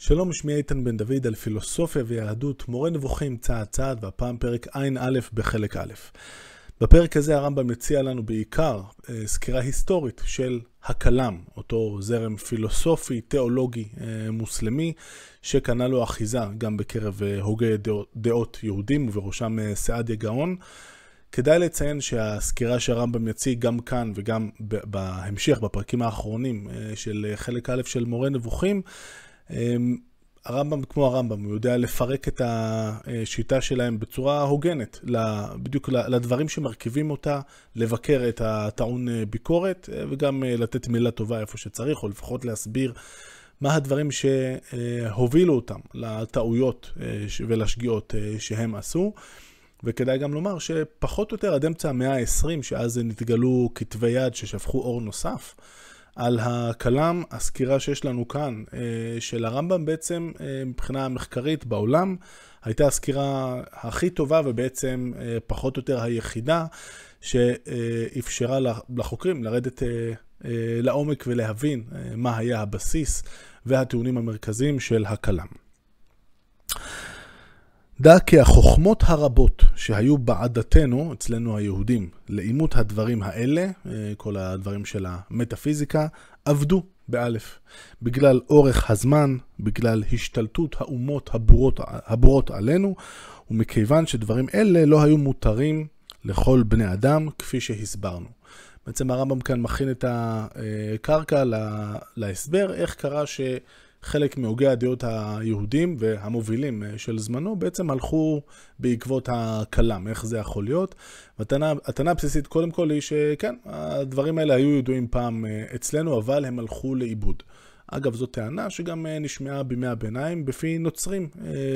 שלום, שמי איתן בן דוד על פילוסופיה ויהדות, מורה נבוכים צעד צעד, והפעם פרק ע"א בחלק א'. בפרק הזה הרמב"ם מציע לנו בעיקר אה, סקירה היסטורית של הכלם, אותו זרם פילוסופי, תיאולוגי, אה, מוסלמי, שקנה לו אחיזה גם בקרב אה, הוגי דעות, יהודים, ובראשם סעדיה גאון. כדאי לציין שהסקירה שהרמב"ם יציג גם כאן וגם בהמשך, בפרקים האחרונים של חלק א' של מורה נבוכים, הרמב"ם כמו הרמב"ם, הוא יודע לפרק את השיטה שלהם בצורה הוגנת, בדיוק לדברים שמרכיבים אותה, לבקר את הטעון אה, ביקורת אה, וגם אה, לתת מילה טובה איפה שצריך, או לפחות להסביר מה הדברים שהובילו אותם לטעויות ולשגיאות שהם עשו. וכדאי גם לומר שפחות או יותר עד אמצע המאה ה-20, שאז נתגלו כתבי יד ששפכו אור נוסף, על הכלם, הסקירה שיש לנו כאן אה, של הרמב"ם בעצם אה, מבחינה מחקרית בעולם, הייתה הסקירה הכי טובה ובעצם אה, פחות או יותר היחידה שאפשרה לחוקרים לרדת לעומק ולהבין מה היה הבסיס והטיעונים המרכזיים של הכלם. דע כי החוכמות הרבות שהיו בעדתנו, אצלנו היהודים, לאימות הדברים האלה, אה, כל הדברים של המטאפיזיקה, עבדו באלף. בגלל אורך הזמן, בגלל השתלטות האומות הבורות, הבורות עלינו, ומכיוון שדברים אלה לא היו מותרים לכל בני אדם, כפי שהסברנו. בעצם הרמב"ם כאן מכין את הקרקע להסבר, איך קרה ש... חלק מהוגי הדעות היהודים והמובילים אה, של זמנו בעצם הלכו בעקבות הכלם, איך זה יכול להיות. והטענה הבסיסית קודם כל היא שכן, הדברים האלה היו ידועים פעם אה, אצלנו, אבל הם הלכו לאיבוד. אגב, זו טענה שגם אה, נשמעה בימי הביניים בפי נוצרים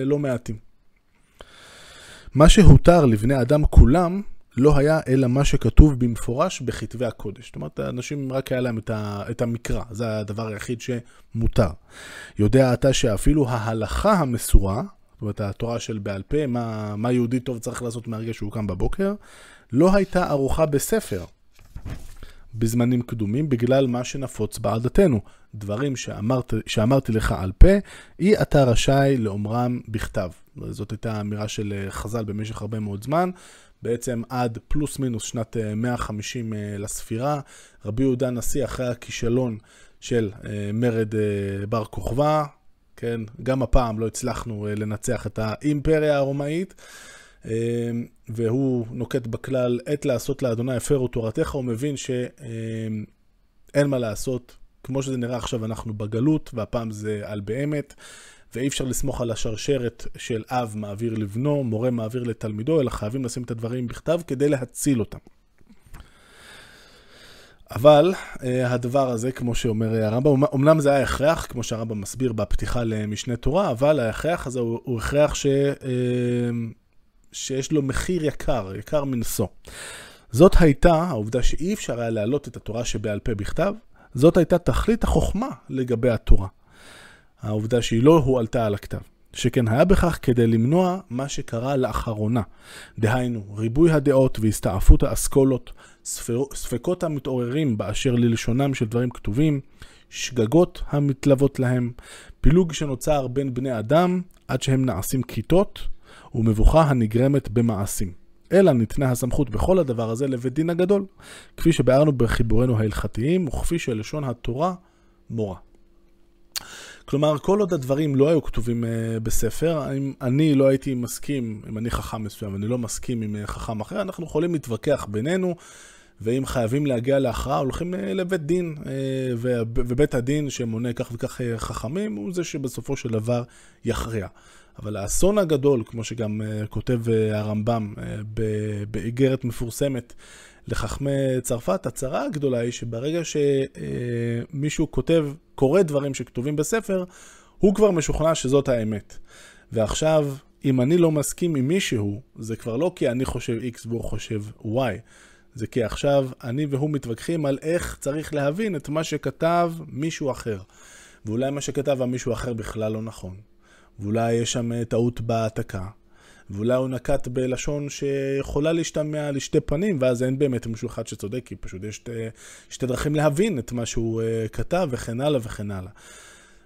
לא מעטים. מה שהותר לבני אדם כולם לא היה אלא מה שכתוב במפורש בכתבי הקודש. זאת אומרת, האנשים רק היה להם את המקרא, זה הדבר היחיד שמותר. יודע אתה שאפילו ההלכה המסורה, זאת אומרת, התורה של בעל פה, מה, מה יהודי טוב צריך לעשות מהרגע שהוא קם בבוקר, לא הייתה ערוכה בספר בזמנים קדומים בגלל מה שנפוץ בעדתנו. דברים שאמרת, שאמרתי לך על פה, אי אתה רשאי לאומרם בכתב. זאת הייתה אמירה של חז"ל במשך הרבה מאוד זמן, בעצם עד פלוס מינוס שנת 150 אה, אה, לספירה. רבי יהודה הנשיא, אחרי הכישלון של אה, מרד בר כוכבא, כן, גם הפעם לא הצלחנו לנצח את האימפריה הרומאית, והוא נוקט בכלל, עת לעשות לאדוני הפרו תורתך, הוא מבין שאין מה לעשות, כמו שזה נראה עכשיו אנחנו בגלות, והפעם זה על באמת. ואי אפשר לסמוך על השרשרת של אב מעביר לבנו, מורה מעביר לתלמידו, אלא חייבים לשים את הדברים בכתב כדי להציל אותם. אבל uh, הדבר הזה, כמו שאומר הרמב"ם, אמנם זה היה הכרח, כמו שהרמב"ם מסביר בפתיחה למשנה תורה, אבל ההכרח הזה הוא, הוא הכרח ש, uh, שיש לו מחיר יקר, יקר מנשוא. זאת הייתה, העובדה שאי אפשר היה להעלות את התורה שבעל פה בכתב, זאת הייתה תכלית החוכמה לגבי התורה. העובדה שהיא לא הועלתה על הכתב. שכן היה בכך כדי למנוע מה שקרה לאחרונה. דהיינו, ריבוי הדעות והסתעפות האסכולות, ספקות המתעוררים באשר ללשונם של דברים כתובים, שגגות המתלוות להם, פילוג שנוצר בין בני אדם עד שהם נעשים כיתות, ומבוכה הנגרמת במעשים. אלא ניתנה הסמכות בכל הדבר הזה לבית דין הגדול, כפי שביארנו בחיבורינו ההלכתיים, וכפי שלשון התורה מורה. כלומר, כל עוד הדברים לא היו כתובים uh, בספר, אם אני לא הייתי מסכים, אם אני חכם מסוים, אני לא מסכים עם uh, חכם אחר, אנחנו יכולים להתווכח בינינו, ואם חייבים להגיע להכרעה, הולכים uh, לבית דין, uh, ובית הדין שמונה כך וכך uh, חכמים, הוא זה שבסופו של דבר יכריע. אבל האסון הגדול, כמו שגם uh, כותב uh, הרמב"ם uh, באיגרת מפורסמת, לחכמי צרפת, הצרה הגדולה היא שברגע שמישהו כותב, קורא דברים שכתובים בספר, הוא כבר משוכנע שזאת האמת. ועכשיו, אם אני לא מסכים עם מישהו, זה כבר לא כי אני חושב X והוא חושב Y, זה כי עכשיו אני והוא מתווכחים על איך צריך להבין את מה שכתב מישהו אחר. ואולי מה שכתב המישהו אחר בכלל לא נכון. ואולי יש שם טעות בהעתקה. ואולי הוא נקט בלשון שיכולה להשתמע לשתי פנים, ואז אין באמת מישהו אחד שצודק, כי פשוט יש שתי, שתי דרכים להבין את מה שהוא uh, כתב, וכן הלאה וכן הלאה.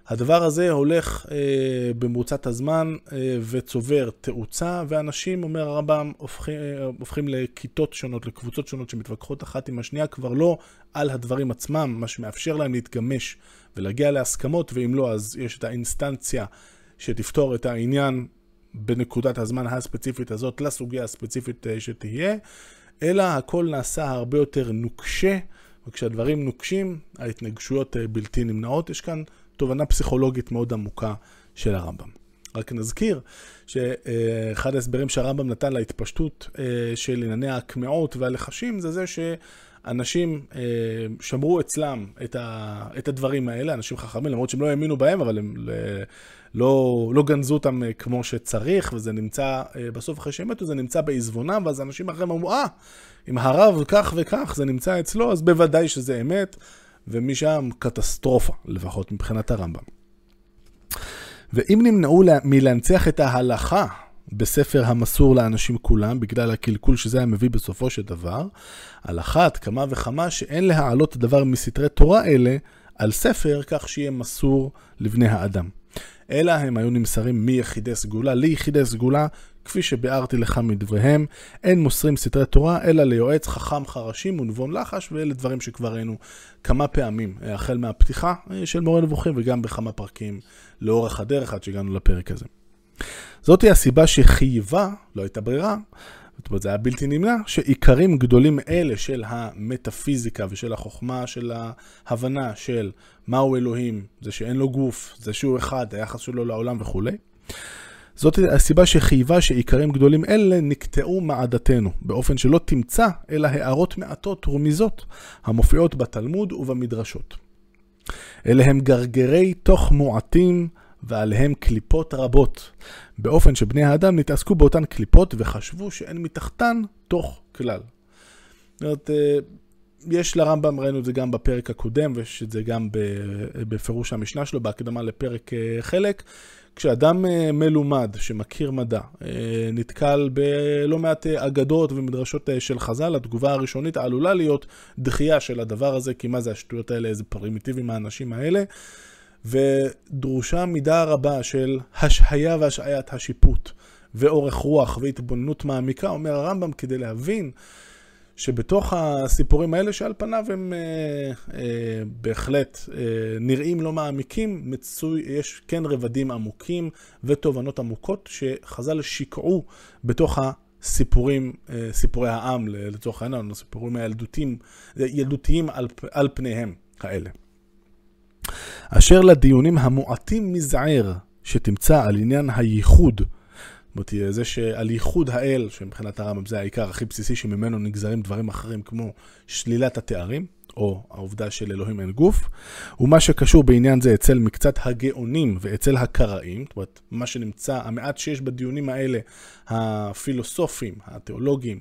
הדבר הזה הולך אה, במרוצת הזמן אה, וצובר תאוצה, ואנשים, אומר הרמב"ם, הופכים, הופכים לכיתות שונות, לקבוצות שונות שמתווכחות אחת עם השנייה, כבר לא על הדברים עצמם, מה שמאפשר להם להתגמש ולהגיע להסכמות, ואם לא, אז יש את האינסטנציה שתפתור את העניין בנקודת הזמן הספציפית הזאת לסוגיה הספציפית אה, שתהיה, אלא הכל נעשה הרבה יותר נוקשה, וכשהדברים נוקשים, ההתנגשויות אה, בלתי נמנעות. יש כאן תובנה פסיכולוגית מאוד עמוקה של הרמב"ם. רק נזכיר שאחד ההסברים שהרמב"ם נתן להתפשטות אה, של ענייני הקמעות והלחשים זה זה שאנשים שמרו אצלם את, ה, את הדברים האלה, אנשים חכמים, למרות שהם לא האמינו בהם, אבל הם לא, לא גנזו אותם אה, כמו שצריך, וזה נמצא, בסוף אחרי שהם מתו, זה נמצא בעזבונם, ואז אנשים אחרים אמרו, אה, אם הרב כך וכך זה נמצא אצלו, אז בוודאי שזה אמת. ומשם קטסטרופה, לפחות מבחינת הרמב"ם. ואם נמנעו מלהנציח את ההלכה בספר המסור לאנשים כולם, בגלל הקלקול שזה היה מביא בסופו של דבר, על אחת כמה וכמה שאין להעלות דבר מסתרי תורה אלה על ספר כך שיהיה מסור לבני האדם. אלא הם היו נמסרים מיחידי סגולה ליחידי סגולה, כפי שביארתי לך מדבריהם, אין מוסרים סתרי תורה, אלא ליועץ חכם חרשים ונבון לחש, ואלה דברים שכבר ראינו כמה פעמים, החל מהפתיחה של מורה נבוכים, וגם בכמה פרקים לאורך הדרך עד שהגענו לפרק הזה. זאתי הסיבה שחייבה, לא הייתה ברירה, זאת אומרת, זה היה בלתי נמנע, שעיקרים גדולים אלה של המטאפיזיקה ושל החוכמה, של ההבנה של מהו אלוהים, זה שאין לו גוף, זה שהוא אחד, היחס שלו לעולם וכולי. זאת הסיבה שחייבה שעיקרים גדולים אלה נקטעו מעדתנו, באופן שלא תמצא אלא הערות מעטות רמיזות המופיעות בתלמוד ובמדרשות. אלה הם גרגרי תוך מועטים ועליהם קליפות רבות, באופן שבני האדם נתעסקו באותן קליפות וחשבו שאין מתחתן תוך כלל. זאת אומרת, אה, יש לרמב"ם, ראינו את זה גם בפרק הקודם, ויש את זה גם בפירוש המשנה שלו, בהקדמה לפרק אה, חלק. כשאדם אה, מלומד, שמכיר מדע, נתקל בלא מעט אגדות ומדרשות של חז"ל, התגובה הראשונית עלולה להיות דחייה של הדבר הזה, כי מה זה השטויות האלה, איזה פרימיטיביים האנשים האלה. ודרושה מידה רבה של השהיה והשעיית השיפוט, ואורך רוח והתבוננות מעמיקה, אומר הרמב"ם, כדי להבין שבתוך הסיפורים האלה, שעל פניו הם אה, אה, בהחלט אה, נראים לא מעמיקים, מצוי, יש כן רבדים עמוקים ותובנות עמוקות שחז"ל שיקעו בתוך הסיפורים, אה, סיפורי העם לצורך העניין, הסיפורים הילדותיים, ילדותיים על, על פניהם האלה. אשר לדיונים המועטים מזער שתמצא על עניין הייחוד, זאת אומרת, זה שעל ייחוד האל, שמבחינת הרמב"ם זה העיקר הכי בסיסי שממנו נגזרים דברים אחרים כמו שלילת התארים, או העובדה של אלוהים אין גוף, ומה שקשור בעניין זה אצל מקצת הגאונים ואצל הקראים, זאת אומרת, מה שנמצא, המעט שיש בדיונים האלה, הפילוסופים, התיאולוגים,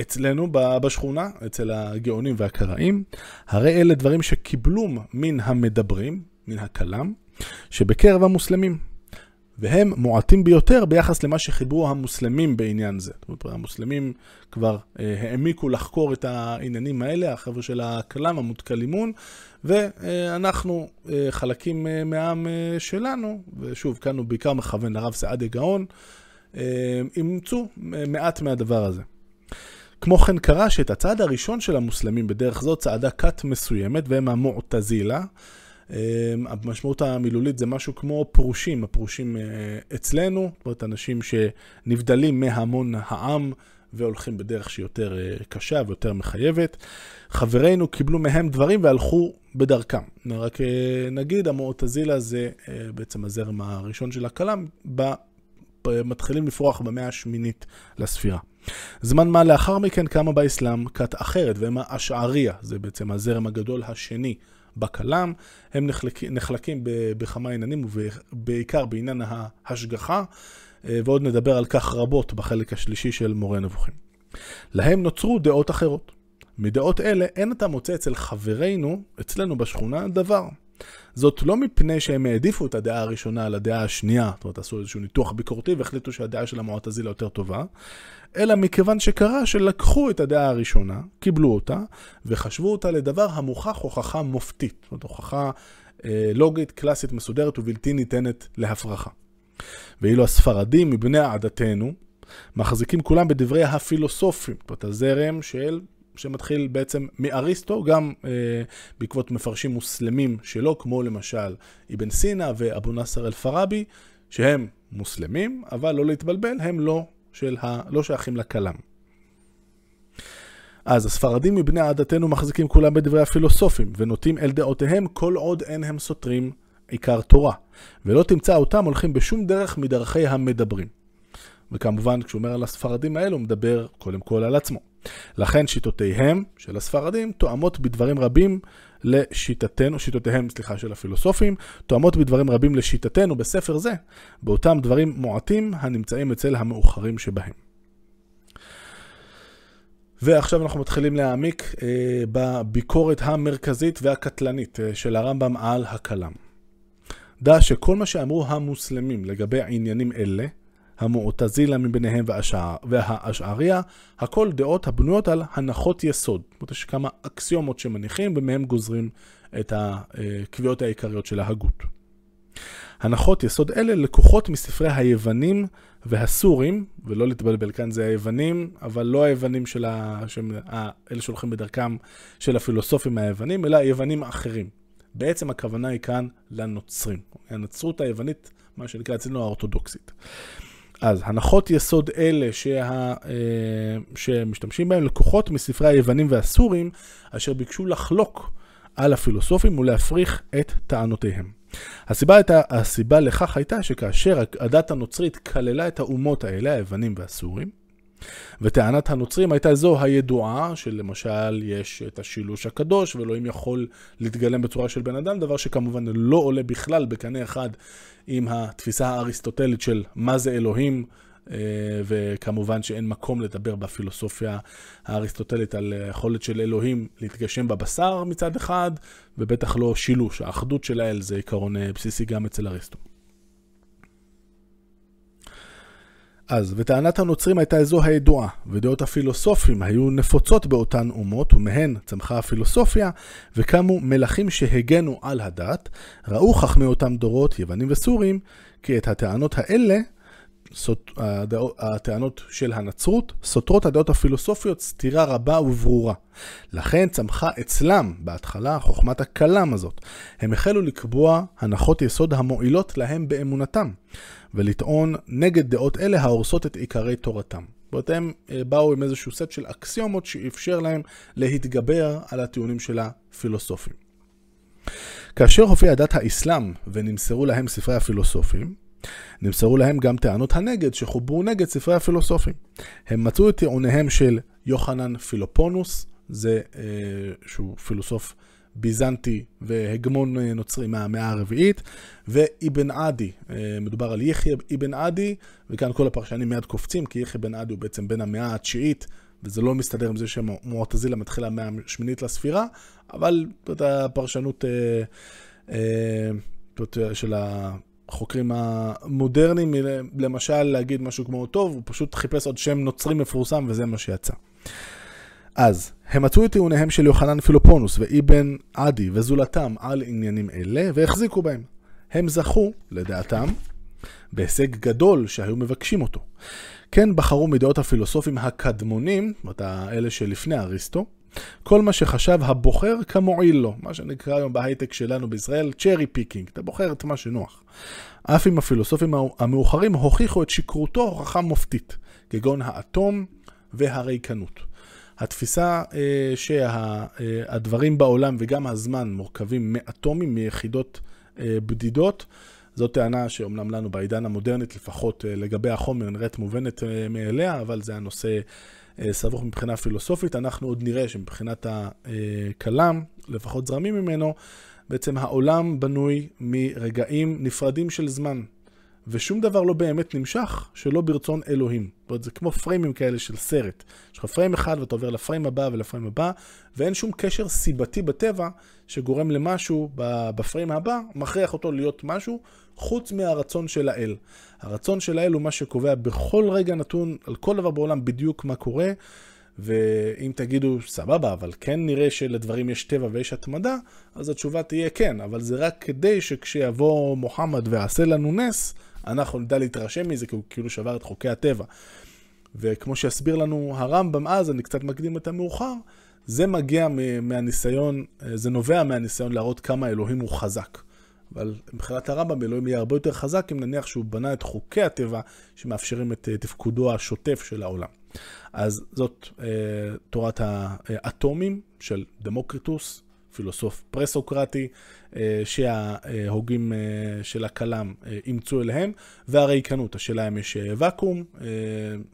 אצלנו בשכונה, אצל הגאונים והקראים, הרי אלה דברים שקיבלו מן המדברים, מן הכלם, שבקרב המוסלמים. והם מועטים ביותר ביחס למה שחיברו המוסלמים בעניין זה. זאת אומרת, המוסלמים כבר אה, העמיקו לחקור את העניינים האלה, החבר'ה של הכלם, המותקלימון, ואנחנו אה, חלקים אה, מהעם אה, שלנו, ושוב, כאן הוא בעיקר מכוון לרב סעדיה גאון, אה, אימצו אה, מעט מהדבר הזה. כמו כן קרה שאת הצעד הראשון של המוסלמים בדרך זו צעדה כת מסוימת, והם המועתזילה. אמ, המשמעות המילולית זה משהו כמו פרושים, הפרושים אה, אצלנו, זאת אומרת אנשים שנבדלים מהמון העם והולכים בדרך שהיא יותר אה, קשה ויותר מחייבת. חברינו קיבלו מהם דברים והלכו בדרכם. רק אה, נגיד, המועתזילה זה בעצם הזרם הראשון של הכלם, מתחילים לפרוח במאה השמינית לספירה. זמן מה לאחר מכן קמה באסלאם כת אחרת, והם האשעריה, זה בעצם הזרם הגדול השני בכלם. הם נחלקים, נחלקים בכמה עניינים, ובעיקר בעניין ההשגחה, אה, ועוד נדבר על כך רבות בחלק השלישי של מורה נבוכים. להם נוצרו דעות אחרות. מדעות אלה אין אתה מוצא אצל חברינו, אצלנו בשכונה, דבר. זאת לא מפני שהם העדיפו את הדעה הראשונה על הדעה השנייה, זאת אומרת, עשו איזשהו ניתוח ביקורתי והחליטו שהדעה של המועטזילה יותר טובה, אלא מכיוון שקרה שלקחו את הדעה הראשונה, קיבלו אותה, וחשבו אותה לדבר המוכח הוכחה מופתית. זאת אומרת, הוכחה אה, לוגית, קלאסית, מסודרת ובלתי ניתנת להפרחה. ואילו הספרדים מבני עדתנו, מחזיקים כולם בדברי הפילוסופים, זאת אומרת הזרם של, שמתחיל בעצם מאריסטו, גם אה, בעקבות מפרשים מוסלמים שלו, כמו למשל אבן סינא ואבו נאסר אל-פרבי, שהם מוסלמים, אבל לא להתבלבל, הם לא, של ה, לא שייכים לכלם. אז הספרדים מבני עדתנו מחזיקים כולם בדברי הפילוסופים, ונוטים אל דעותיהם כל עוד אין הם סותרים עיקר תורה, ולא תמצא אותם הולכים בשום דרך מדרכי המדברים. וכמובן, כשהוא אומר על הספרדים האלו, הוא מדבר קודם כל על עצמו. לכן שיטותיהם של הספרדים תואמות בדברים רבים לשיטתנו, שיטותיהם, סליחה, של הפילוסופים, תואמות בדברים רבים לשיטתנו בספר זה, באותם דברים מועטים הנמצאים אצל המאוחרים שבהם. ועכשיו אנחנו מתחילים להעמיק אה, בביקורת המרכזית והקטלנית אה, של הרמב"ם על הכלם. דע שכל מה שאמרו המוסלמים לגבי עניינים אלה, המועתזילה מביניהם והשער, והאשעריה, הכל דעות הבנויות על הנחות יסוד. זאת אומרת, יש כמה אקסיומות שמניחים ומהם גוזרים את הקביעות העיקריות של ההגות. הנחות יסוד אלה לקוחות מספרי היוונים והסורים, ולא להתבלבל כאן זה היוונים, אבל לא היוונים של ה... שהם אלה שהולכים בדרכם של הפילוסופים היוונים, אלא היוונים האחרים. בעצם הכוונה היא כאן לנוצרים. הנצרות היוונית, מה שנקרא אצלנו האורתודוקסית. אז הנחות יסוד אלה שה, אה, שמשתמשים בהם לקוחות מספרי היוונים והסורים, אשר ביקשו לחלוק על הפילוסופים ולהפריך את טענותיהם. הסיבה, הייתה, הסיבה לכך הייתה שכאשר הדת הנוצרית כללה את האומות האלה, היוונים והסורים, וטענת הנוצרים הייתה זו הידועה, שלמשל יש את השילוש הקדוש, ואלוהים יכול להתגלם בצורה של בן אדם, דבר שכמובן לא עולה בכלל בקנה אחד עם התפיסה האריסטוטלית של מה זה אלוהים, אה, וכמובן שאין מקום לדבר בפילוסופיה האריסטוטלית על היכולת של אלוהים להתגשם בבשר מצד אחד, ובטח לא שילוש. האחדות של האל זה עיקרון אה, בסיסי גם אצל אריסטו. אז, וטענת הנוצרים הייתה זו הידועה, ודעות הפילוסופים היו נפוצות באותן אומות, ומהן צמחה הפילוסופיה, וקמו מלכים שהגנו על הדת, ראו חכמי אותם דורות, יוונים וסורים, כי את הטענות האלה הטענות של הנצרות סותרות הדעות הפילוסופיות סתירה רבה וברורה. לכן צמחה אצלם בהתחלה חוכמת הכלם הזאת. הם החלו לקבוע הנחות יסוד המועילות להם באמונתם, ולטעון נגד דעות אלה ההורסות את עיקרי תורתם. זאת הם אה, באו עם איזשהו סט של אקסיומות שאפשר להם להתגבר על הטיעונים של הפילוסופים. כאשר הופיעה דת האסלאם ונמסרו להם ספרי הפילוסופים, נמסרו להם גם טענות הנגד שחוברו נגד ספרי הפילוסופים. הם מצאו את טיעוניהם של יוחנן פילופונוס, זה אה, שהוא פילוסוף ביזנטי והגמון אה, נוצרי מהמאה הרביעית, ואבן עדי, אה, מדובר על יחיא אבן עדי, וכאן כל הפרשנים מיד קופצים, כי יחיא בן עדי הוא בעצם בין המאה התשיעית, וזה לא מסתדר עם זה שמועטזילה מתחילה מהמאה השמינית לספירה, אבל זאת הפרשנות אה, אה, של ה... החוקרים המודרניים, למשל להגיד משהו כמו, טוב, הוא פשוט חיפש עוד שם נוצרי מפורסם וזה מה שיצא. אז, הם מצאו את טיעוניהם של יוחנן פילופונוס ואיבן עדי וזולתם על עניינים אלה והחזיקו בהם. הם זכו, לדעתם, בהישג גדול שהיו מבקשים אותו. כן בחרו מדעות הפילוסופים הקדמונים, זאת אומרת, אלה שלפני אריסטו, כל מה שחשב הבוחר כמועיל לו, מה שנקרא היום בהייטק שלנו בישראל, cherry picking, אתה בוחר את מה שנוח. אף אם הפילוסופים המאוחרים הוכיחו את שקרותו הוכחה מופתית, כגון האטום והריקנות. התפיסה אה, שהדברים אה, בעולם וגם הזמן מורכבים מאטומים, מיחידות אה, בדידות, זאת טענה שאומנם לנו בעידן המודרנית, לפחות אה, לגבי החומר, נראית מובנת אה, מאליה, אבל זה הנושא סבוך מבחינה פילוסופית. אנחנו עוד נראה שמבחינת הכלם, לפחות זרמים ממנו, בעצם העולם בנוי מרגעים נפרדים של זמן. ושום דבר לא באמת נמשך שלא ברצון אלוהים. זאת אומרת, זה כמו פריימים כאלה של סרט. יש לך פריים אחד ואתה עובר לפריים הבא ולפריים הבא, ואין שום קשר סיבתי בטבע שגורם למשהו בפריים הבא, מכריח אותו להיות משהו, חוץ מהרצון של האל. הרצון של האל הוא מה שקובע בכל רגע נתון, על כל דבר בעולם בדיוק מה קורה, ואם תגידו, סבבה, אבל כן נראה שלדברים יש טבע ויש התמדה, אז התשובה תהיה כן, אבל זה רק כדי שכשיבוא מוחמד ויעשה לנו נס, אנחנו נדע להתרשם מזה, כי הוא כאילו שבר את חוקי הטבע. וכמו שיסביר לנו הרמב"ם אז, אני קצת מקדים את המאוחר, זה מגיע מהניסיון, זה נובע מהניסיון להראות כמה אלוהים הוא חזק. אבל מבחינת הרמב"ם אלוהים יהיה הרבה יותר חזק אם נניח שהוא בנה את חוקי הטבע שמאפשרים את אה, תפקודו השוטף של העולם. אז זאת אה, תורת האטומים של דמוקריטוס, פילוסוף פרסוקרטי, אה, שההוגים אה, של הכלם אה, אימצו אליהם, והריקנות, השאלה אם יש אה, ואקום, אה,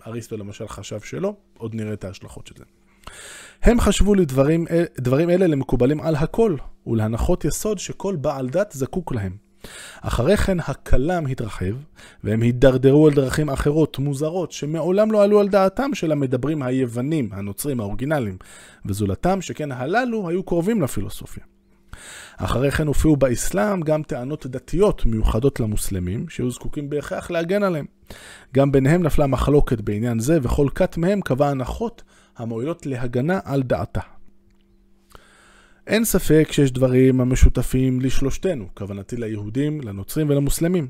אריסטו למשל חשב שלא, עוד נראה את ההשלכות של זה. הם חשבו לדברים דברים אלה למקובלים על הכל, ולהנחות יסוד שכל בעל דת זקוק להם. אחרי כן הכלם התרחב, והם הידרדרו על דרכים אחרות, מוזרות, שמעולם לא עלו על דעתם של המדברים היוונים, הנוצרים, האורגינליים, וזולתם, שכן הללו היו קרובים לפילוסופיה. אחרי כן הופיעו באסלאם גם טענות דתיות מיוחדות למוסלמים, שהיו זקוקים בהכרח להגן עליהם. גם ביניהם נפלה מחלוקת בעניין זה, וכל כת מהם קבע הנחות המועילות להגנה על דעתה. אין ספק שיש דברים המשותפים לשלושתנו, כוונתי ליהודים, לנוצרים ולמוסלמים,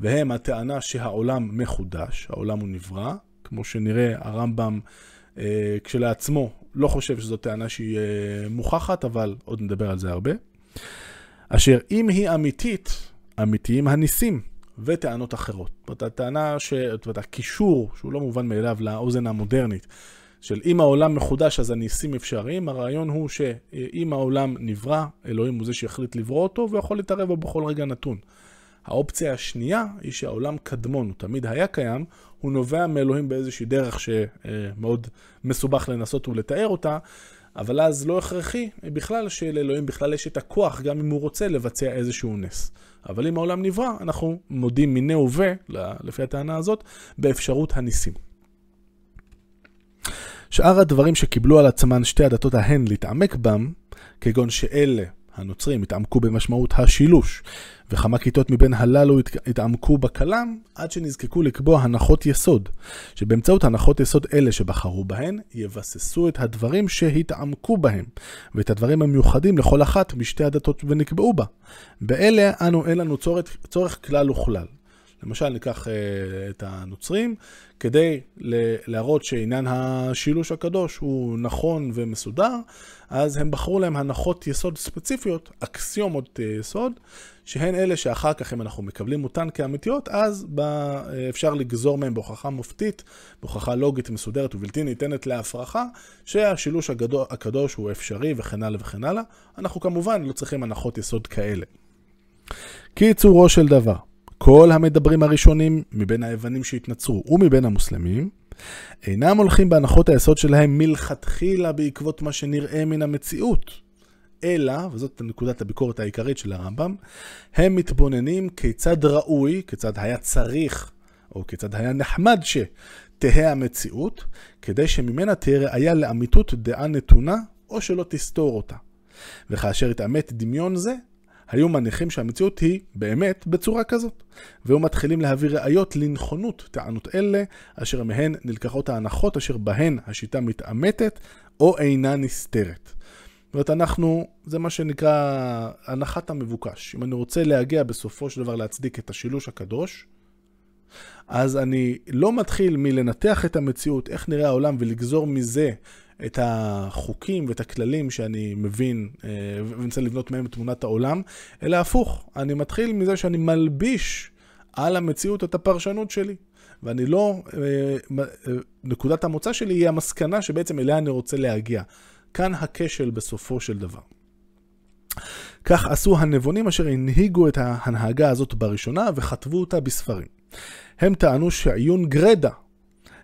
והם הטענה שהעולם מחודש, העולם הוא נברא, כמו שנראה הרמב"ם אה, כשלעצמו לא חושב שזו טענה שהיא אה, מוכחת, אבל עוד נדבר על זה הרבה. אשר אם היא אמיתית, אמיתיים הניסים וטענות אחרות. זאת אומרת, הטענה, ש... זאת אומרת, הקישור, שהוא לא מובן מאליו לאוזן המודרנית, של אם העולם מחודש אז הניסים אפשריים, הרעיון הוא שאם העולם נברא, אלוהים הוא זה שהחליט לברוא אותו ויכול להתערב בו בכל רגע נתון. האופציה השנייה היא שהעולם קדמון, הוא תמיד היה קיים, הוא נובע מאלוהים באיזושהי דרך שמאוד מסובך לנסות ולתאר אותה, אבל אז לא הכרחי בכלל שלאלוהים בכלל יש את הכוח, גם אם הוא רוצה לבצע איזשהו נס. אבל אם העולם נברא, אנחנו מודים מיני ובה, לפי הטענה הזאת, באפשרות הניסים. שאר הדברים שקיבלו על עצמן שתי הדתות ההן להתעמק בם, כגון שאלה, הנוצרים, התעמקו במשמעות השילוש, וכמה כיתות מבין הללו התעמקו בכלם, עד שנזקקו לקבוע הנחות יסוד, שבאמצעות הנחות יסוד אלה שבחרו בהן, יבססו את הדברים שהתעמקו בהם, ואת הדברים המיוחדים לכל אחת משתי הדתות ונקבעו בה. באלה אנו אין לנו צורך, צורך כלל וכלל. למשל, ניקח uh, את הנוצרים, כדי להראות שעניין השילוש הקדוש הוא נכון ומסודר, אז הם בחרו להם הנחות יסוד ספציפיות, אקסיומות uh, יסוד, שהן אלה שאחר כך, אם אנחנו מקבלים אותן כאמיתיות, אז uh, אפשר לגזור מהם בהוכחה מופתית, בהוכחה לוגית מסודרת ובלתי ניתנת להפרחה, שהשילוש הקדוש הוא אפשרי וכן הלאה וכן הלאה. אנחנו כמובן לא צריכים הנחות יסוד כאלה. קיצורו של דבר, כל המדברים הראשונים מבין היוונים שהתנצרו ומבין המוסלמים, אינם הולכים בהנחות היסוד שלהם מלכתחילה בעקבות מה שנראה מן המציאות, אלא, וזאת נקודת הביקורת העיקרית של הרמב"ם, הם מתבוננים כיצד ראוי, כיצד היה צריך, או כיצד היה נחמד שתהא המציאות, כדי שממנה תהיה ראיה לאמיתות דעה נתונה, או שלא תסתור אותה. וכאשר יתעמת דמיון זה, היו מניחים שהמציאות היא באמת בצורה כזאת. והיו מתחילים להביא ראיות לנכונות טענות אלה, אשר מהן נלקחות ההנחות אשר בהן השיטה מתעמתת או אינה נסתרת. זאת אומרת, אנחנו, זה מה שנקרא הנחת המבוקש. אם אני רוצה להגיע בסופו של דבר להצדיק את השילוש הקדוש, אז אני לא מתחיל מלנתח את המציאות, איך נראה העולם, ולגזור מזה את החוקים ואת הכללים שאני מבין אה, ומנסה לבנות מהם את תמונת העולם, אלא הפוך, אני מתחיל מזה שאני מלביש על המציאות את הפרשנות שלי. ואני לא, אה, אה, נקודת המוצא שלי היא המסקנה שבעצם אליה אני רוצה להגיע. כאן הכשל בסופו של דבר. כך עשו הנבונים אשר הנהיגו את ההנהגה הזאת בראשונה וכתבו אותה בספרים. הם טענו שעיון גרדה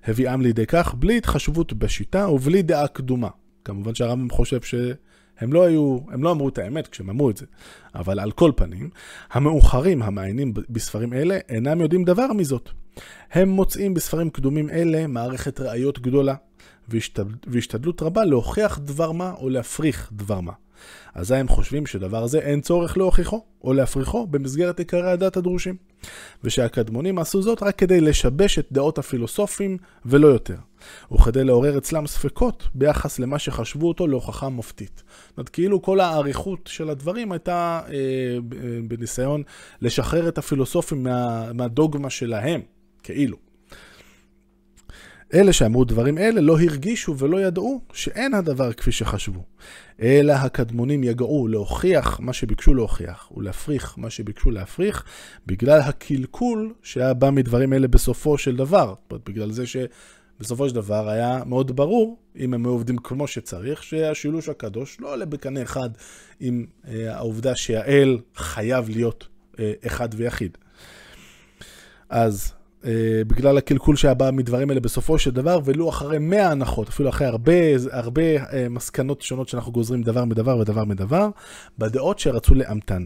הביאם לידי כך בלי התחשבות בשיטה ובלי דעה קדומה. כמובן שהרמב"ם חושב שהם לא היו, הם לא אמרו את האמת כשהם אמרו את זה, אבל על כל פנים, המאוחרים המעיינים בספרים אלה אינם יודעים דבר מזאת. הם מוצאים בספרים קדומים אלה מערכת ראיות גדולה, והשתד... והשתדלות רבה להוכיח דבר מה או להפריך דבר מה. אזי הם חושבים שדבר זה אין צורך להוכיחו או להפריכו במסגרת עיקרי הדת הדרושים, ושהקדמונים עשו זאת רק כדי לשבש את דעות הפילוסופים ולא יותר, וכדי לעורר אצלם ספקות ביחס למה שחשבו אותו להוכחה מופתית. זאת אומרת, כאילו כל האריכות של הדברים הייתה אה, בניסיון לשחרר את הפילוסופים מה, מהדוגמה שלהם, כאילו. אלה שאמרו דברים אלה לא הרגישו ולא ידעו שאין הדבר כפי שחשבו. אלא הקדמונים יגעו להוכיח מה שביקשו להוכיח, ולהפריך מה שביקשו להפריך, בגלל הקלקול שהיה בא מדברים אלה בסופו של דבר. בגלל זה שבסופו של דבר היה מאוד ברור, אם הם עובדים כמו שצריך, שהשילוש הקדוש לא עולה בקנה אחד עם אה, העובדה שהאל חייב להיות אה, אחד ויחיד. אז בגלל הקלקול שהיה בא מדברים האלה בסופו של דבר, ולו אחרי 100 הנחות, אפילו אחרי הרבה, הרבה אה, מסקנות שונות שאנחנו גוזרים דבר מדבר ודבר מדבר, בדעות שרצו לאמתן.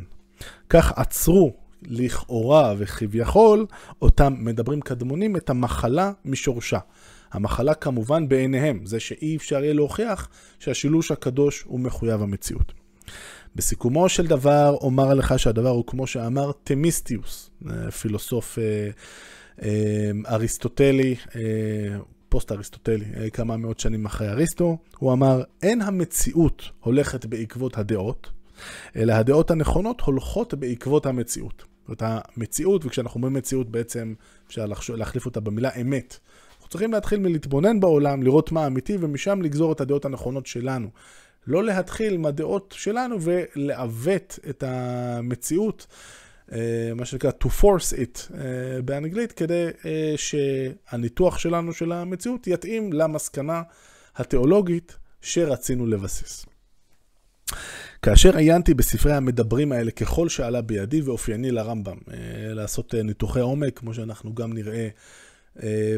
כך עצרו לכאורה וכביכול, אותם מדברים קדמונים את המחלה משורשה. המחלה כמובן בעיניהם, זה שאי אפשר יהיה להוכיח שהשילוש הקדוש הוא מחויב המציאות. בסיכומו של דבר, אומר לך שהדבר הוא כמו שאמר תמיסטיוס, אה, פילוסוף אריסטוטלי, אה, פוסט אריסטוטלי, אה, כמה מאות שנים אחרי אריסטו, הוא אמר, אין המציאות הולכת בעקבות הדעות, אלא הדעות הנכונות הולכות בעקבות המציאות. זאת המציאות, וכשאנחנו אומרים מציאות בעצם אפשר להחליף אותה במילה אמת. אנחנו צריכים להתחיל מלהתבונן בעולם, לראות מה אמיתי, ומשם לגזור את הדעות הנכונות שלנו. לא להתחיל עם הדעות שלנו ולעוות את המציאות אה, מה שנקרא to force it אה, באנגלית, כדי אה, שהניתוח שלנו של המציאות יתאים למסקנה התיאולוגית שרצינו לבסס. כאשר עיינתי בספרי המדברים האלה ככל שעלה בידי ואופייני לרמב"ם, לעשות ניתוחי עומק, כמו שאנחנו גם נראה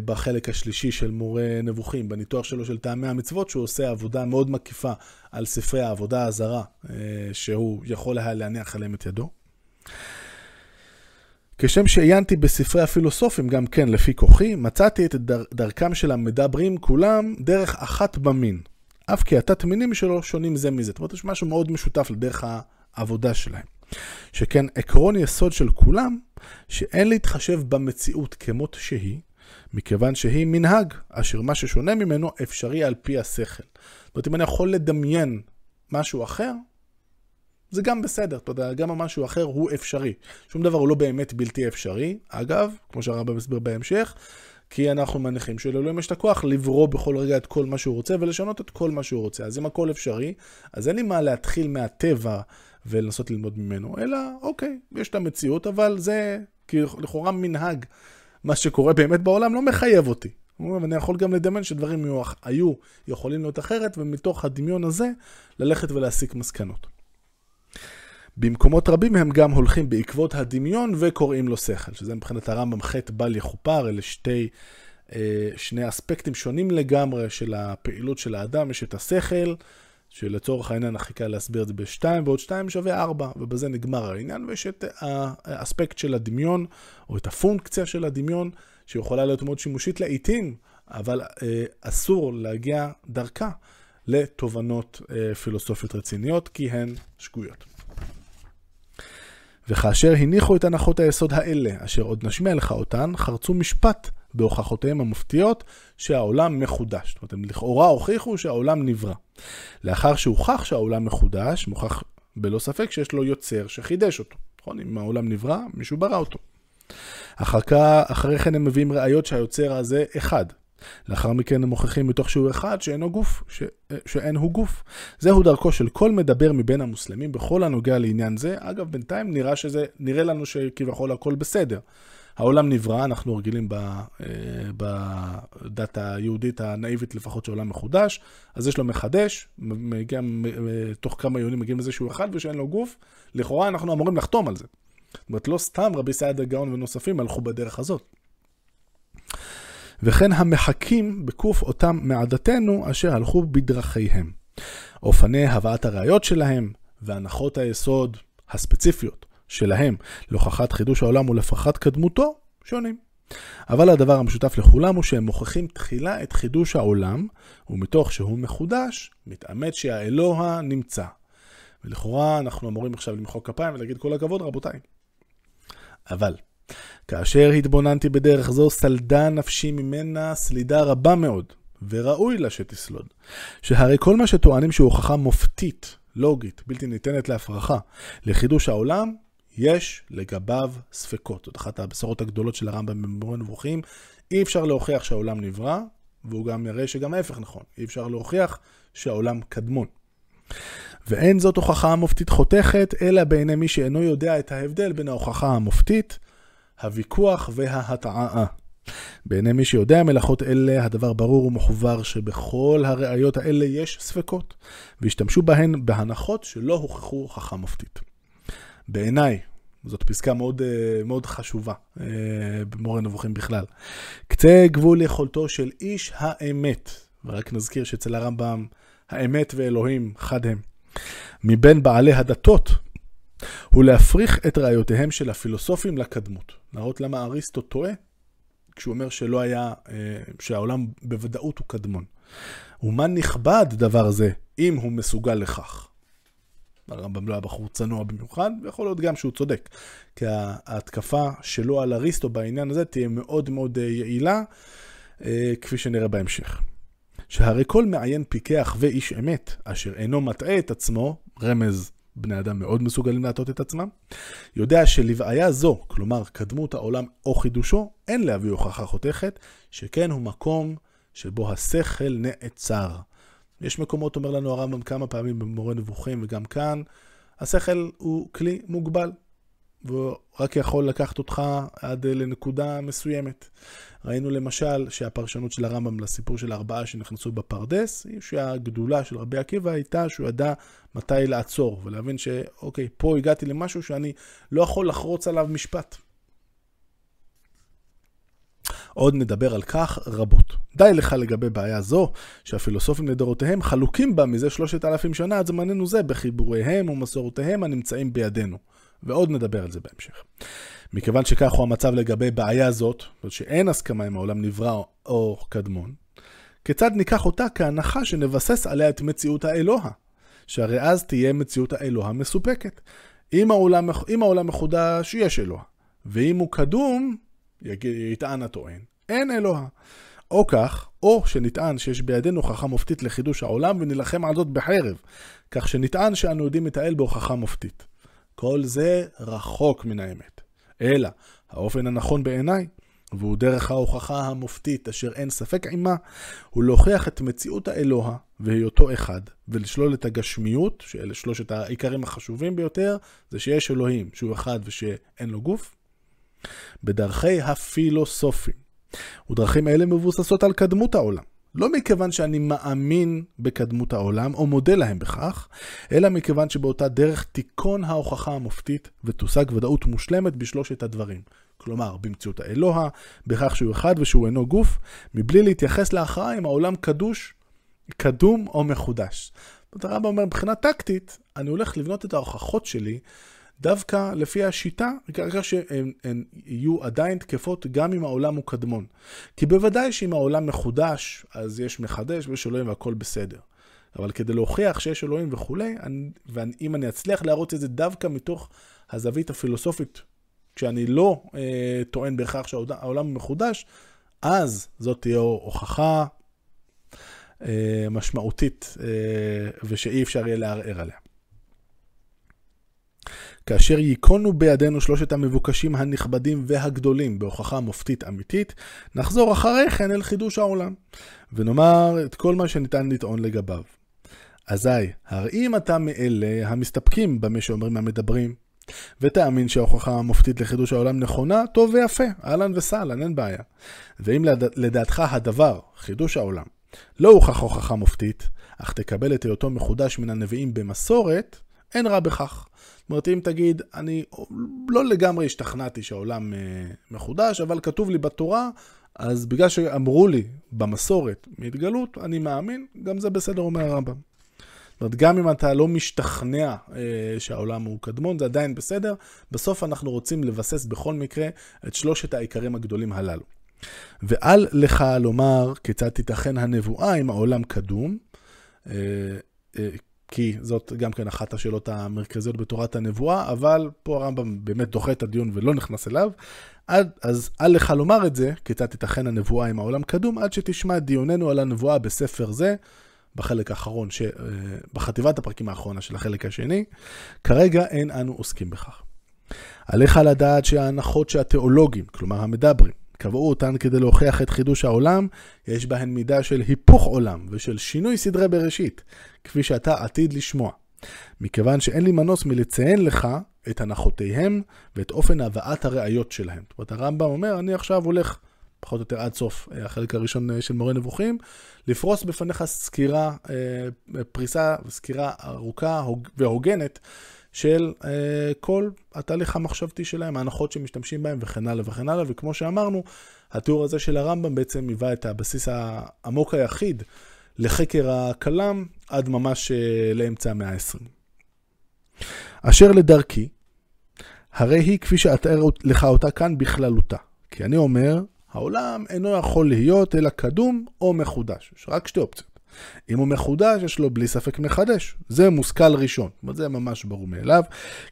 בחלק השלישי של מורה נבוכים, בניתוח שלו של טעמי המצוות, שהוא עושה עבודה מאוד מקיפה על ספרי העבודה הזרה, שהוא יכול היה להניח עליהם את ידו. כשם שעיינתי בספרי הפילוסופים, גם כן לפי כוחי, מצאתי את דר, דרכם של המדברים כולם דרך אחת במין. אף כי התת מינים שלו שונים זה מזה. זאת אומרת, יש משהו מאוד משותף לדרך העבודה שלהם. שכן עקרון יסוד של כולם, שאין להתחשב במציאות כמות שהיא, מכיוון שהיא מנהג, אשר מה ששונה ממנו אפשרי על פי השכל. זאת אומרת, אם אני יכול לדמיין משהו אחר, זה גם בסדר, אתה יודע, גם המשהו אחר הוא אפשרי. שום דבר הוא לא באמת בלתי אפשרי. אגב, כמו שהרמב"ם מסביר בהמשך, כי אנחנו מניחים שלאלוהים יש את הכוח לברוא בכל רגע את כל מה שהוא רוצה ולשנות את כל מה שהוא רוצה. אז אם הכל אפשרי, אז אין לי מה להתחיל מהטבע ולנסות ללמוד ממנו, אלא אוקיי, יש את המציאות, אבל זה לכאורה מנהג. מה שקורה באמת בעולם לא מחייב אותי. אני יכול גם לדמיין שדברים היו יכולים להיות אחרת, ומתוך הדמיון הזה ללכת ולהסיק מסקנות. במקומות רבים הם גם הולכים בעקבות הדמיון וקוראים לו שכל, שזה מבחינת הרמב"ם חטא בל יכופר, אלה שתי, אה, שני אספקטים שונים לגמרי של הפעילות של האדם, יש את השכל, שלצורך העניין הכי קל להסביר את זה בשתיים, ועוד שתיים שווה ארבע, ובזה נגמר העניין, ויש את האספקט של הדמיון, או את הפונקציה של הדמיון, שיכולה להיות מאוד שימושית לעיתים, אבל אה, אסור להגיע דרכה לתובנות אה, פילוסופיות רציניות, כי הן שגויות. וכאשר הניחו את הנחות היסוד האלה, אשר עוד נשמיע לך אותן, חרצו משפט בהוכחותיהם המופתיות שהעולם מחודש. זאת אומרת, הם לכאורה הוכיחו שהעולם נברא. לאחר שהוכח שהעולם מחודש, מוכח בלא ספק שיש לו יוצר שחידש אותו. נכון? אם העולם נברא, מישהו ברא אותו. אחר כך, אחרי כן הם מביאים ראיות שהיוצר הזה אחד. לאחר מכן הם מוכיחים מתוך שהוא אחד שאינו גוף, ש... שאין הוא גוף. זהו דרכו של כל מדבר מבין המוסלמים בכל הנוגע לעניין זה. אגב, בינתיים נראה שזה, נראה לנו שכביכול הכל בסדר. העולם נברא, אנחנו רגילים אה, בדת היהודית הנאיבית לפחות שהעולם מחודש, אז יש לו מחדש, מגיע, תוך כמה יונים מגיעים לזה שהוא אחד ושאין לו גוף, לכאורה אנחנו אמורים לחתום על זה. זאת אומרת, לא סתם רבי סעד הגאון ונוספים הלכו בדרך הזאת. וכן המחקים בקוף אותם מעדתנו אשר הלכו בדרכיהם. אופני הבאת הראיות שלהם והנחות היסוד הספציפיות שלהם להוכחת חידוש העולם ולפרחת קדמותו שונים. אבל הדבר המשותף לכולם הוא שהם מוכיחים תחילה את חידוש העולם, ומתוך שהוא מחודש, מתאמת שהאלוה נמצא. ולכאורה אנחנו אמורים עכשיו למחוא כפיים ולהגיד כל הכבוד רבותיי. אבל, כאשר התבוננתי בדרך זו, סלדה נפשי ממנה סלידה רבה מאוד, וראוי לה שתסלוד. שהרי כל מה שטוענים שהוא הוכחה מופתית, לוגית, בלתי ניתנת להפרחה, לחידוש העולם, יש לגביו ספקות. זאת אחת הבשורות הגדולות של הרמב"ם במורה נבוכים. אי אפשר להוכיח שהעולם נברא, והוא גם יראה שגם ההפך נכון. אי אפשר להוכיח שהעולם קדמון. ואין זאת הוכחה המופתית חותכת, אלא בעיני מי שאינו יודע את ההבדל בין ההוכחה המופתית, הוויכוח וההטעאה. בעיני מי שיודע מלאכות אלה, הדבר ברור ומחובר שבכל הראיות האלה יש ספקות, והשתמשו בהן בהנחות שלא הוכחו הוכחה מופתית. בעיניי, זאת פסקה מאוד, אה, מאוד חשובה אה, במורה נבוכים בכלל. קצה גבול יכולתו של איש האמת, ורק נזכיר שאצל הרמב"ם האמת ואלוהים חד הם, מבין בעלי הדתות, הוא להפריך את ראיותיהם של הפילוסופים לקדמות. להראות למה אריסטו טועה כשהוא אומר שלא היה, אה, שהעולם בוודאות הוא קדמון. ומה נכבד דבר זה, אם הוא מסוגל לכך. הרמב"ם לא היה בחור צנוע במיוחד, ויכול להיות גם שהוא צודק. כי ההתקפה שלו על אריסטו בעניין הזה תהיה מאוד מאוד אה, יעילה, אה, כפי שנראה בהמשך. שהרי כל מעיין פיקח ואיש אמת, אשר אינו מטעה את עצמו, רמז בני אדם מאוד מסוגלים להטות את עצמם, יודע שלבעיה זו, כלומר קדמות העולם או חידושו, אין להביא הוכחה חותכת, שכן הוא מקום שבו השכל נעצר. יש מקומות, אומר לנו הרמב"ם כמה פעמים במורה נבוכים, וגם כאן, השכל הוא כלי מוגבל, והוא רק יכול לקחת אותך עד לנקודה מסוימת. ראינו למשל שהפרשנות של הרמב"ם לסיפור של הארבעה שנכנסו בפרדס, היא שהגדולה של רבי עקיבא הייתה שהוא ידע מתי לעצור, ולהבין שאוקיי, פה הגעתי למשהו שאני לא יכול לחרוץ עליו משפט. עוד נדבר על כך רבות. די לך לגבי בעיה זו, שהפילוסופים לדורותיהם חלוקים בה מזה שלושת אלפים שנה עד זמננו זה, בחיבוריהם ומסורותיהם הנמצאים בידינו. ועוד נדבר על זה בהמשך. מכיוון שכך הוא המצב לגבי בעיה זאת, זאת שאין הסכמה אם העולם נברא או קדמון, כיצד ניקח אותה כהנחה שנבסס עליה את מציאות האלוה? שהרי אז תהיה מציאות האלוה מסופקת. אם העולם, אם העולם מחודש, יש אלוה. ואם הוא קדום, יטען הטוען, אין אלוה. או כך, או שנטען שיש בידינו הוכחה מופתית לחידוש העולם ונילחם על זאת בחרב, כך שנטען שאנו יודעים את האל בהוכחה מופתית. כל זה רחוק מן האמת. אלא, האופן הנכון בעיניי, והוא דרך ההוכחה המופתית אשר אין ספק עימה, הוא להוכיח את מציאות האלוה והיותו אחד, ולשלול את הגשמיות, שאלה שלושת העיקרים החשובים ביותר, זה שיש אלוהים שהוא אחד ושאין לו גוף, בדרכי הפילוסופים. ודרכים אלה מבוססות על קדמות העולם. לא מכיוון שאני מאמין בקדמות העולם, או מודה להם בכך, אלא מכיוון שבאותה דרך תיכון ההוכחה המופתית ותושג ודאות מושלמת בשלושת הדברים. כלומר, במציאות האלוה, בכך שהוא אחד ושהוא אינו גוף, מבלי להתייחס להכרעה אם העולם קדוש, קדום או מחודש. זאת הרמב"ם אומר, מבחינה טקטית, אני הולך לבנות את ההוכחות שלי דווקא לפי השיטה, ככה שהן יהיו עדיין תקפות גם אם העולם הוא קדמון. כי בוודאי שאם העולם מחודש, אז יש מחדש ויש אלוהים והכל בסדר. אבל כדי להוכיח שיש אלוהים וכולי, ואם אני אצליח להראות את זה דווקא מתוך הזווית הפילוסופית, כשאני לא אה, טוען בהכרח שהעולם מחודש, אז זאת תהיה הוכחה אה, משמעותית אה, ושאי אפשר יהיה לערער עליה. כאשר ייכונו בידינו שלושת המבוקשים הנכבדים והגדולים בהוכחה מופתית אמיתית, נחזור אחרי כן אל חידוש העולם, ונאמר את כל מה שניתן לטעון לגביו. אזי, הרי אם אתה מאלה המסתפקים במה שאומרים המדברים, ותאמין שההוכחה המופתית לחידוש העולם נכונה, טוב ויפה, אהלן וסהלן, אין בעיה. ואם לדעתך הדבר, חידוש העולם, לא הוכח הוכחה מופתית, אך תקבל את היותו מחודש מן הנביאים במסורת, אין רע בכך. אומרת, אם תגיד, אני לא לגמרי השתכנעתי שהעולם אה, מחודש, אבל כתוב לי בתורה, אז בגלל שאמרו לי במסורת מהתגלות, אני מאמין, גם זה בסדר, אומר הרמב"ם. זאת אומרת, גם אם אתה לא משתכנע אה, שהעולם הוא קדמון, זה עדיין בסדר. בסוף אנחנו רוצים לבסס בכל מקרה את שלושת העיקרים הגדולים הללו. ואל לך לומר כיצד תיתכן הנבואה אם העולם קדום, אה, אה, כי זאת גם כן אחת השאלות המרכזיות בתורת הנבואה, אבל פה הרמב"ם באמת דוחה את הדיון ולא נכנס אליו. עד, אז אל לך לומר את זה, כיצד תיתכן הנבואה עם העולם קדום, עד שתשמע דיוננו על הנבואה בספר זה, בחלק האחרון, ש... אה, בחטיבת הפרקים האחרונה של החלק השני. כרגע אין אנו עוסקים בכך. עליך לדעת שההנחות שהתיאולוגים, כלומר המדברים, קבעו אותן כדי להוכיח את חידוש העולם, יש בהן מידה של היפוך עולם ושל שינוי סדרי בראשית, כפי שאתה עתיד לשמוע. מכיוון שאין לי מנוס מלציין לך את הנחותיהם ואת אופן הבאת הראיות שלהם. זאת אומרת, הרמב"ם אומר, אני עכשיו הולך, פחות או יותר עד סוף אה, החלק הראשון אה, של מורה נבוכים, לפרוס בפניך סקירה, אה, פריסה וסקירה ארוכה והוגנת של uh, כל התהליך המחשבתי שלהם, ההנחות שמשתמשים בהם וכן הלאה וכן הלאה, וכמו שאמרנו, התיאור הזה של הרמב"ם בעצם היווה את הבסיס העמוק היחיד לחקר הכלם עד ממש uh, לאמצע המאה ה-20. אשר לדרכי, הרי היא כפי שאתאר לך אותה כאן בכללותה. כי אני אומר, העולם אינו יכול להיות אלא קדום או מחודש. יש רק שתי אופציות. אם הוא מחודש, יש לו בלי ספק מחדש. זה מושכל ראשון. זה ממש ברור מאליו,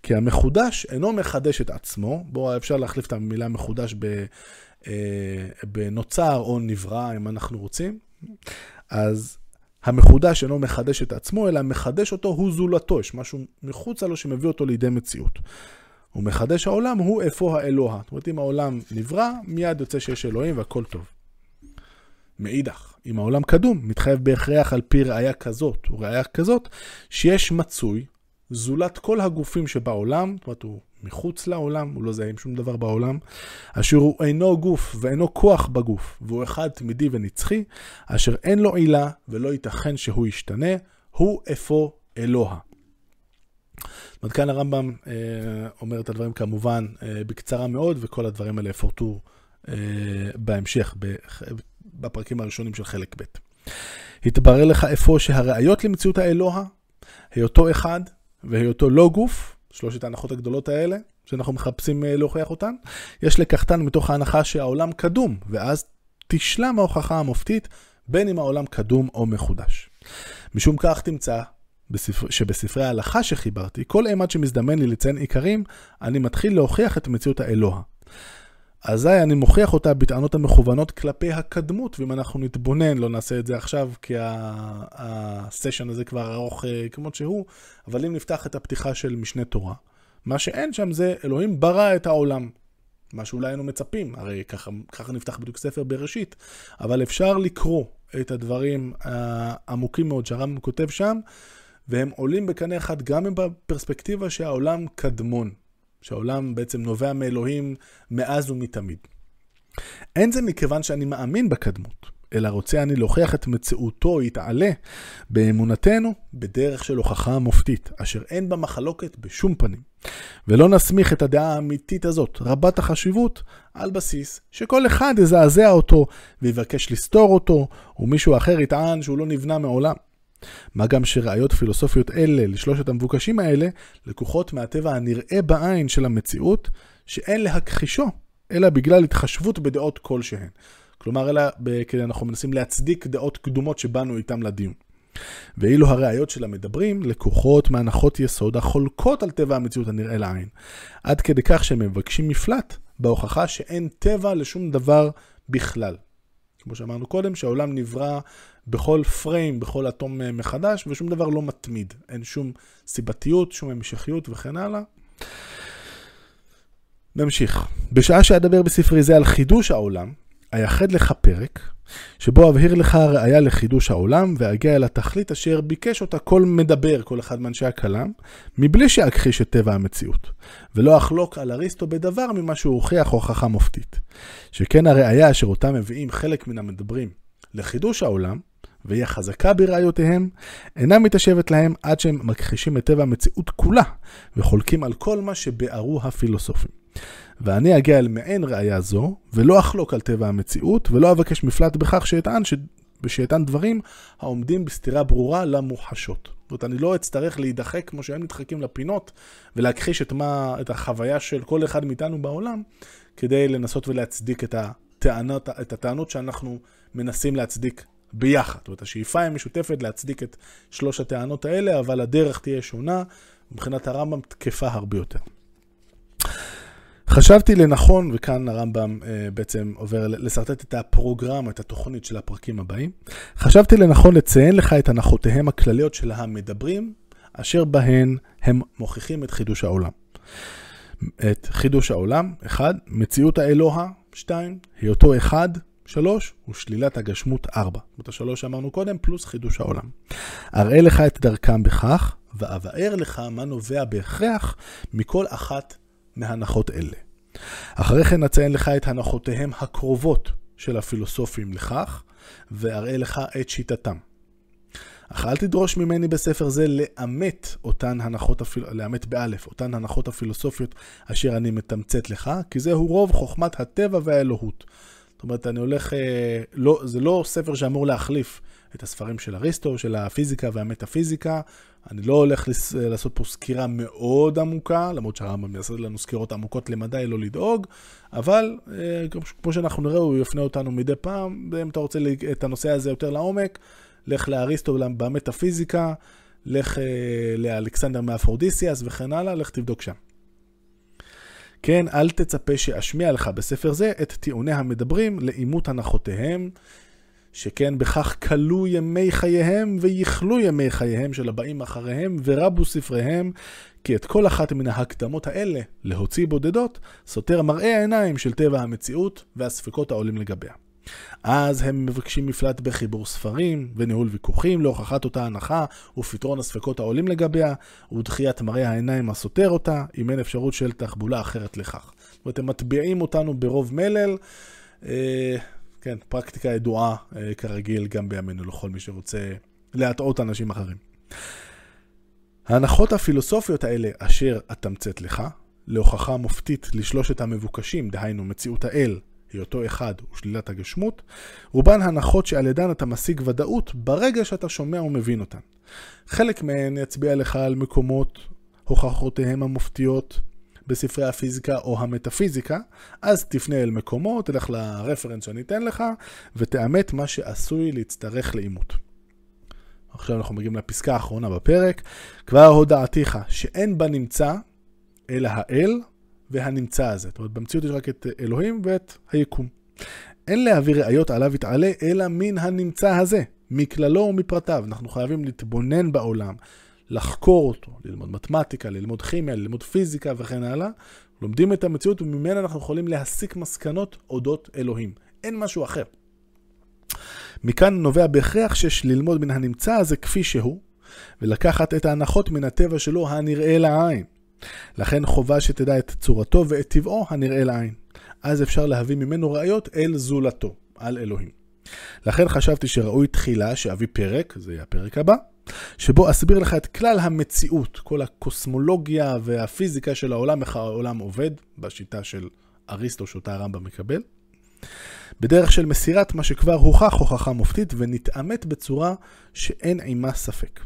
כי המחודש אינו מחדש את עצמו. בואו, אפשר להחליף את המילה מחודש ב, אה, בנוצר או נברא, אם אנחנו רוצים. אז המחודש אינו מחדש את עצמו, אלא מחדש אותו הוא זולתו. יש משהו מחוצה לו שמביא אותו לידי מציאות. ומחדש העולם הוא איפה האלוה. זאת אומרת, אם העולם נברא, מיד יוצא שיש אלוהים והכל טוב. מאידך, אם העולם קדום, מתחייב בהכרח על פי ראייה כזאת, או ראייה כזאת, שיש מצוי זולת כל הגופים שבעולם, זאת אומרת, הוא מחוץ לעולם, הוא לא זהה עם שום דבר בעולם, אשר הוא אינו גוף ואינו כוח בגוף, והוא אחד תמידי ונצחי, אשר אין לו עילה ולא ייתכן שהוא ישתנה, הוא אפוא אלוה. זאת אומרת, כאן הרמב"ם אה, אומר את הדברים כמובן אה, בקצרה מאוד, וכל הדברים האלה יפורטו אה, בהמשך, בפרקים הראשונים של חלק ב'. התברר לך אפוא שהראיות למציאות האלוה, היותו אחד והיותו לא גוף, שלושת ההנחות הגדולות האלה, שאנחנו מחפשים אה, להוכיח אותן, יש לקחתן מתוך ההנחה שהעולם קדום, ואז תשלם ההוכחה המופתית, בין אם העולם קדום או מחודש. משום כך תמצא בספר, שבספרי ההלכה שחיברתי, כל אימת שמזדמן לי לציין עיקרים, אני מתחיל להוכיח את מציאות האלוה. אזי אני מוכיח אותה בטענות המכוונות כלפי הקדמות, ואם אנחנו נתבונן, לא נעשה את זה עכשיו, כי הסשן הזה כבר ארוך אה, כמות שהוא, אבל אם נפתח את הפתיחה של משנה תורה, מה שאין שם זה אלוהים ברא את העולם. מה שאולי היינו מצפים, הרי ככה, ככה נפתח בדיוק ספר בראשית, אבל אפשר לקרוא את הדברים העמוקים מאוד שהרמב"ם כותב שם, והם עולים בקנה אחד גם עם הפרספקטיבה שהעולם קדמון. שהעולם בעצם נובע מאלוהים מאז ומתמיד. אין זה מכיוון שאני מאמין בקדמות, אלא רוצה אני להוכיח את מציאותו יתעלה באמונתנו בדרך של הוכחה מופתית, אשר אין בה מחלוקת בשום פנים. ולא נסמיך את הדעה האמיתית הזאת, רבת החשיבות, על בסיס שכל אחד יזעזע אותו ויבקש לסתור אותו, ומישהו אחר יטען שהוא לא נבנה מעולם. מה גם שראיות פילוסופיות אלה לשלושת המבוקשים האלה לקוחות מהטבע הנראה בעין של המציאות, שאין להכחישו, אלא בגלל התחשבות בדעות כלשהן. כלומר, אלא כי אנחנו מנסים להצדיק דעות קדומות שבאנו איתם לדיון. ואילו הראיות של המדברים לקוחות מהנחות יסוד החולקות על טבע המציאות הנראה לעין, עד כדי כך שהם מבקשים מפלט בהוכחה שאין טבע לשום דבר בכלל. כמו שאמרנו קודם, שהעולם נברא בכל פריים, בכל אטום אה, מחדש, ושום דבר לא מתמיד. אין שום סיבתיות, שום המשכיות וכן הלאה. נמשיך. בשעה שאדבר בספרי זה על חידוש העולם, אייחד לך פרק, שבו אבהיר לך ראיה לחידוש העולם, ואגיע אל התכלית אשר ביקש אותה כל מדבר, כל אחד מאנשי הכלם, מבלי שאכחיש את טבע המציאות, ולא אחלוק על אריסטו בדבר ממה שהוא הוכיח הוכחה מופתית. שכן הראיה אשר אותה מביאים חלק מן המדברים לחידוש העולם, והיא החזקה בראיותיהם, אינה מתיישבת להם עד שהם מכחישים את טבע המציאות כולה, וחולקים על כל מה שביארו הפילוסופים. ואני אגיע אל מעין ראייה זו, ולא אחלוק על טבע המציאות, ולא אבקש מפלט בכך שאטען, ש... שיטען דברים העומדים בסתירה ברורה למוחשות. זאת אומרת, אני לא אצטרך להידחק כמו שהם נדחקים לפינות, ולהכחיש את, מה, את החוויה של כל אחד מאיתנו בעולם, כדי לנסות ולהצדיק את הטענות, את הטענות שאנחנו מנסים להצדיק ביחד. זאת אומרת, השאיפה היא משותפת להצדיק את שלוש הטענות האלה, אבל הדרך תהיה שונה, מבחינת הרמב"ם תקפה הרבה יותר. חשבתי לנכון, וכאן הרמב"ם אה, בעצם עובר לשרטט את הפרוגרמה, את התוכנית של הפרקים הבאים, חשבתי לנכון לציין לך את הנחותיהם הכלליות של המדברים, אשר בהן הם מוכיחים את חידוש העולם. את חידוש העולם, אחד, מציאות האלוה, שתיים, היותו אחד, שלוש, ושלילת הגשמות, ארבע. זאת השלוש שאמרנו קודם, פלוס חידוש העולם. אראה לך את דרכם בכך, ואבאר לך מה נובע בהכרח מכל אחת מהנחות אלה. אחרי כן אציין לך את הנחותיהם הקרובות של הפילוסופים לכך, ואראה לך את שיטתם. אך אל תדרוש ממני בספר זה לאמת אותן הנחות, הפיל... לאמת באלף, אותן הנחות הפילוסופיות אשר אני מתמצת לך, כי זהו רוב חוכמת הטבע והאלוהות. זאת אומרת, אני הולך, אה, לא, זה לא ספר שאמור להחליף את הספרים של אריסטו, של הפיזיקה והמטאפיזיקה. אני לא הולך לס... לעשות פה סקירה מאוד עמוקה, למרות שהרמב"ם יעשה לנו סקירות עמוקות למדי, לא לדאוג, אבל אה, כמו שאנחנו נראה, הוא יפנה אותנו מדי פעם, ואם אתה רוצה את הנושא הזה יותר לעומק, לך לאריסטו במטאפיזיקה, לך אה, לאלכסנדר מאפרודיסיאס וכן הלאה, לך תבדוק שם. כן, אל תצפה שאשמיע לך בספר זה את טיעוני המדברים לאימות הנחותיהם, שכן בכך כילו ימי חייהם ויכלו ימי חייהם של הבאים אחריהם ורבו ספריהם, כי את כל אחת מן ההקדמות האלה, להוציא בודדות, סותר מראה העיניים של טבע המציאות והספקות העולים לגביה. אז הם מבקשים מפלט בחיבור ספרים וניהול ויכוחים להוכחת אותה הנחה ופתרון הספקות העולים לגביה ודחיית מראה העיניים הסותר אותה, אם אין אפשרות של תחבולה אחרת לכך. זאת אומרת, הם מטביעים אותנו ברוב מלל. אה, כן, פרקטיקה ידועה אה, כרגיל גם בימינו לכל מי שרוצה להטעות אנשים אחרים. ההנחות הפילוסופיות האלה אשר אתמצת לך, להוכחה מופתית לשלושת המבוקשים, דהיינו מציאות האל, היותו אחד ושלילת הגשמות, רובן הנחות שעל ידן אתה משיג ודאות ברגע שאתה שומע ומבין אותן. חלק מהן יצביע לך על מקומות הוכחותיהם המופתיות בספרי הפיזיקה או המטאפיזיקה, אז תפנה אל מקומו, תלך לרפרנס שאני אתן לך, ותאמת מה שעשוי להצטרך לאימות. עכשיו אנחנו מגיעים לפסקה האחרונה בפרק. כבר הודעתיך שאין בה נמצא אלא האל והנמצא הזה. זאת אומרת, במציאות יש רק את אלוהים ואת היקום. אין להביא ראיות עליו יתעלה, אלא מן הנמצא הזה, מכללו ומפרטיו. אנחנו חייבים להתבונן בעולם, לחקור אותו, ללמוד מתמטיקה, ללמוד כימיה, ללמוד פיזיקה וכן הלאה. לומדים את המציאות וממנה אנחנו יכולים להסיק מסקנות אודות אלוהים. אין משהו אחר. מכאן נובע בהכרח שיש ללמוד מן הנמצא הזה כפי שהוא, ולקחת את ההנחות מן הטבע שלו הנראה לעין. לכן חובה שתדע את צורתו ואת טבעו הנראה לעין. אז אפשר להביא ממנו ראיות אל זולתו, על אלוהים. לכן חשבתי שראוי תחילה שאביא פרק, זה יהיה הפרק הבא, שבו אסביר לך את כלל המציאות, כל הקוסמולוגיה והפיזיקה של העולם, איך העולם עובד, בשיטה של אריסטו שאותה הרמב"ם מקבל. בדרך של מסירת מה שכבר הוכח הוכחה מופתית ונתעמת בצורה שאין עימה ספק.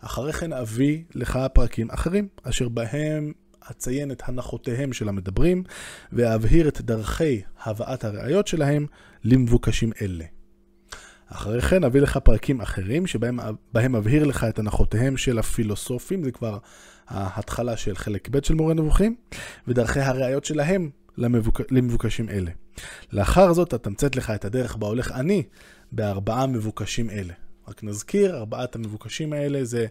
אחרי כן אביא לך פרקים אחרים, אשר בהם אציין את הנחותיהם של המדברים, ואבהיר את דרכי הבאת הראיות שלהם למבוקשים אלה. אחרי כן אביא לך פרקים אחרים, שבהם אבהיר לך את הנחותיהם של הפילוסופים, זה כבר ההתחלה של חלק ב' של מורה נבוכים, ודרכי הראיות שלהם למבוק... למבוקשים אלה. לאחר זאת אתמצת לך את הדרך בה הולך אני בארבעה מבוקשים אלה. רק נזכיר, ארבעת המבוקשים האלה זה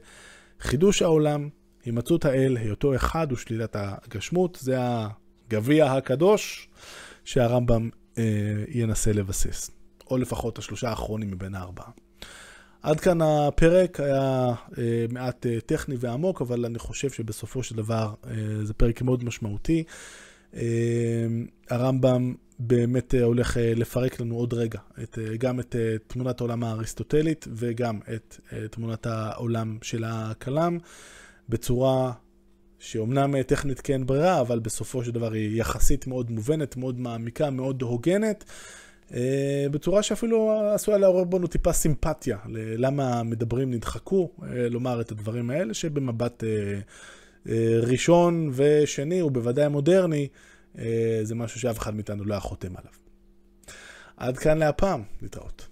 חידוש העולם, הימצאות האל, היותו אחד ושלילת הגשמות, זה הגביע הקדוש שהרמב"ם אה, ינסה לבסס, או לפחות השלושה האחרונים מבין הארבעה. עד כאן הפרק היה אה, מעט אה, טכני ועמוק, אבל אני חושב שבסופו של דבר אה, זה פרק מאוד משמעותי. אה, הרמב"ם באמת אה, הולך אה, לפרק לנו עוד רגע את, אה, גם את תמונת העולם האריסטוטלית וגם את תמונת העולם של הכלם בצורה שאומנם טכנית כן ברירה, אבל בסופו של דבר היא יחסית מאוד מובנת, מאוד מעמיקה, מאוד הוגנת, בצורה שאפילו עשויה לעורר בנו טיפה סימפתיה ללמה המדברים נדחקו לומר את הדברים האלה, שבמבט ראשון ושני, ובוודאי מודרני, אה, זה משהו שאף אחד מאיתנו לא היה חותם עליו. עד כאן להפעם, להתראות.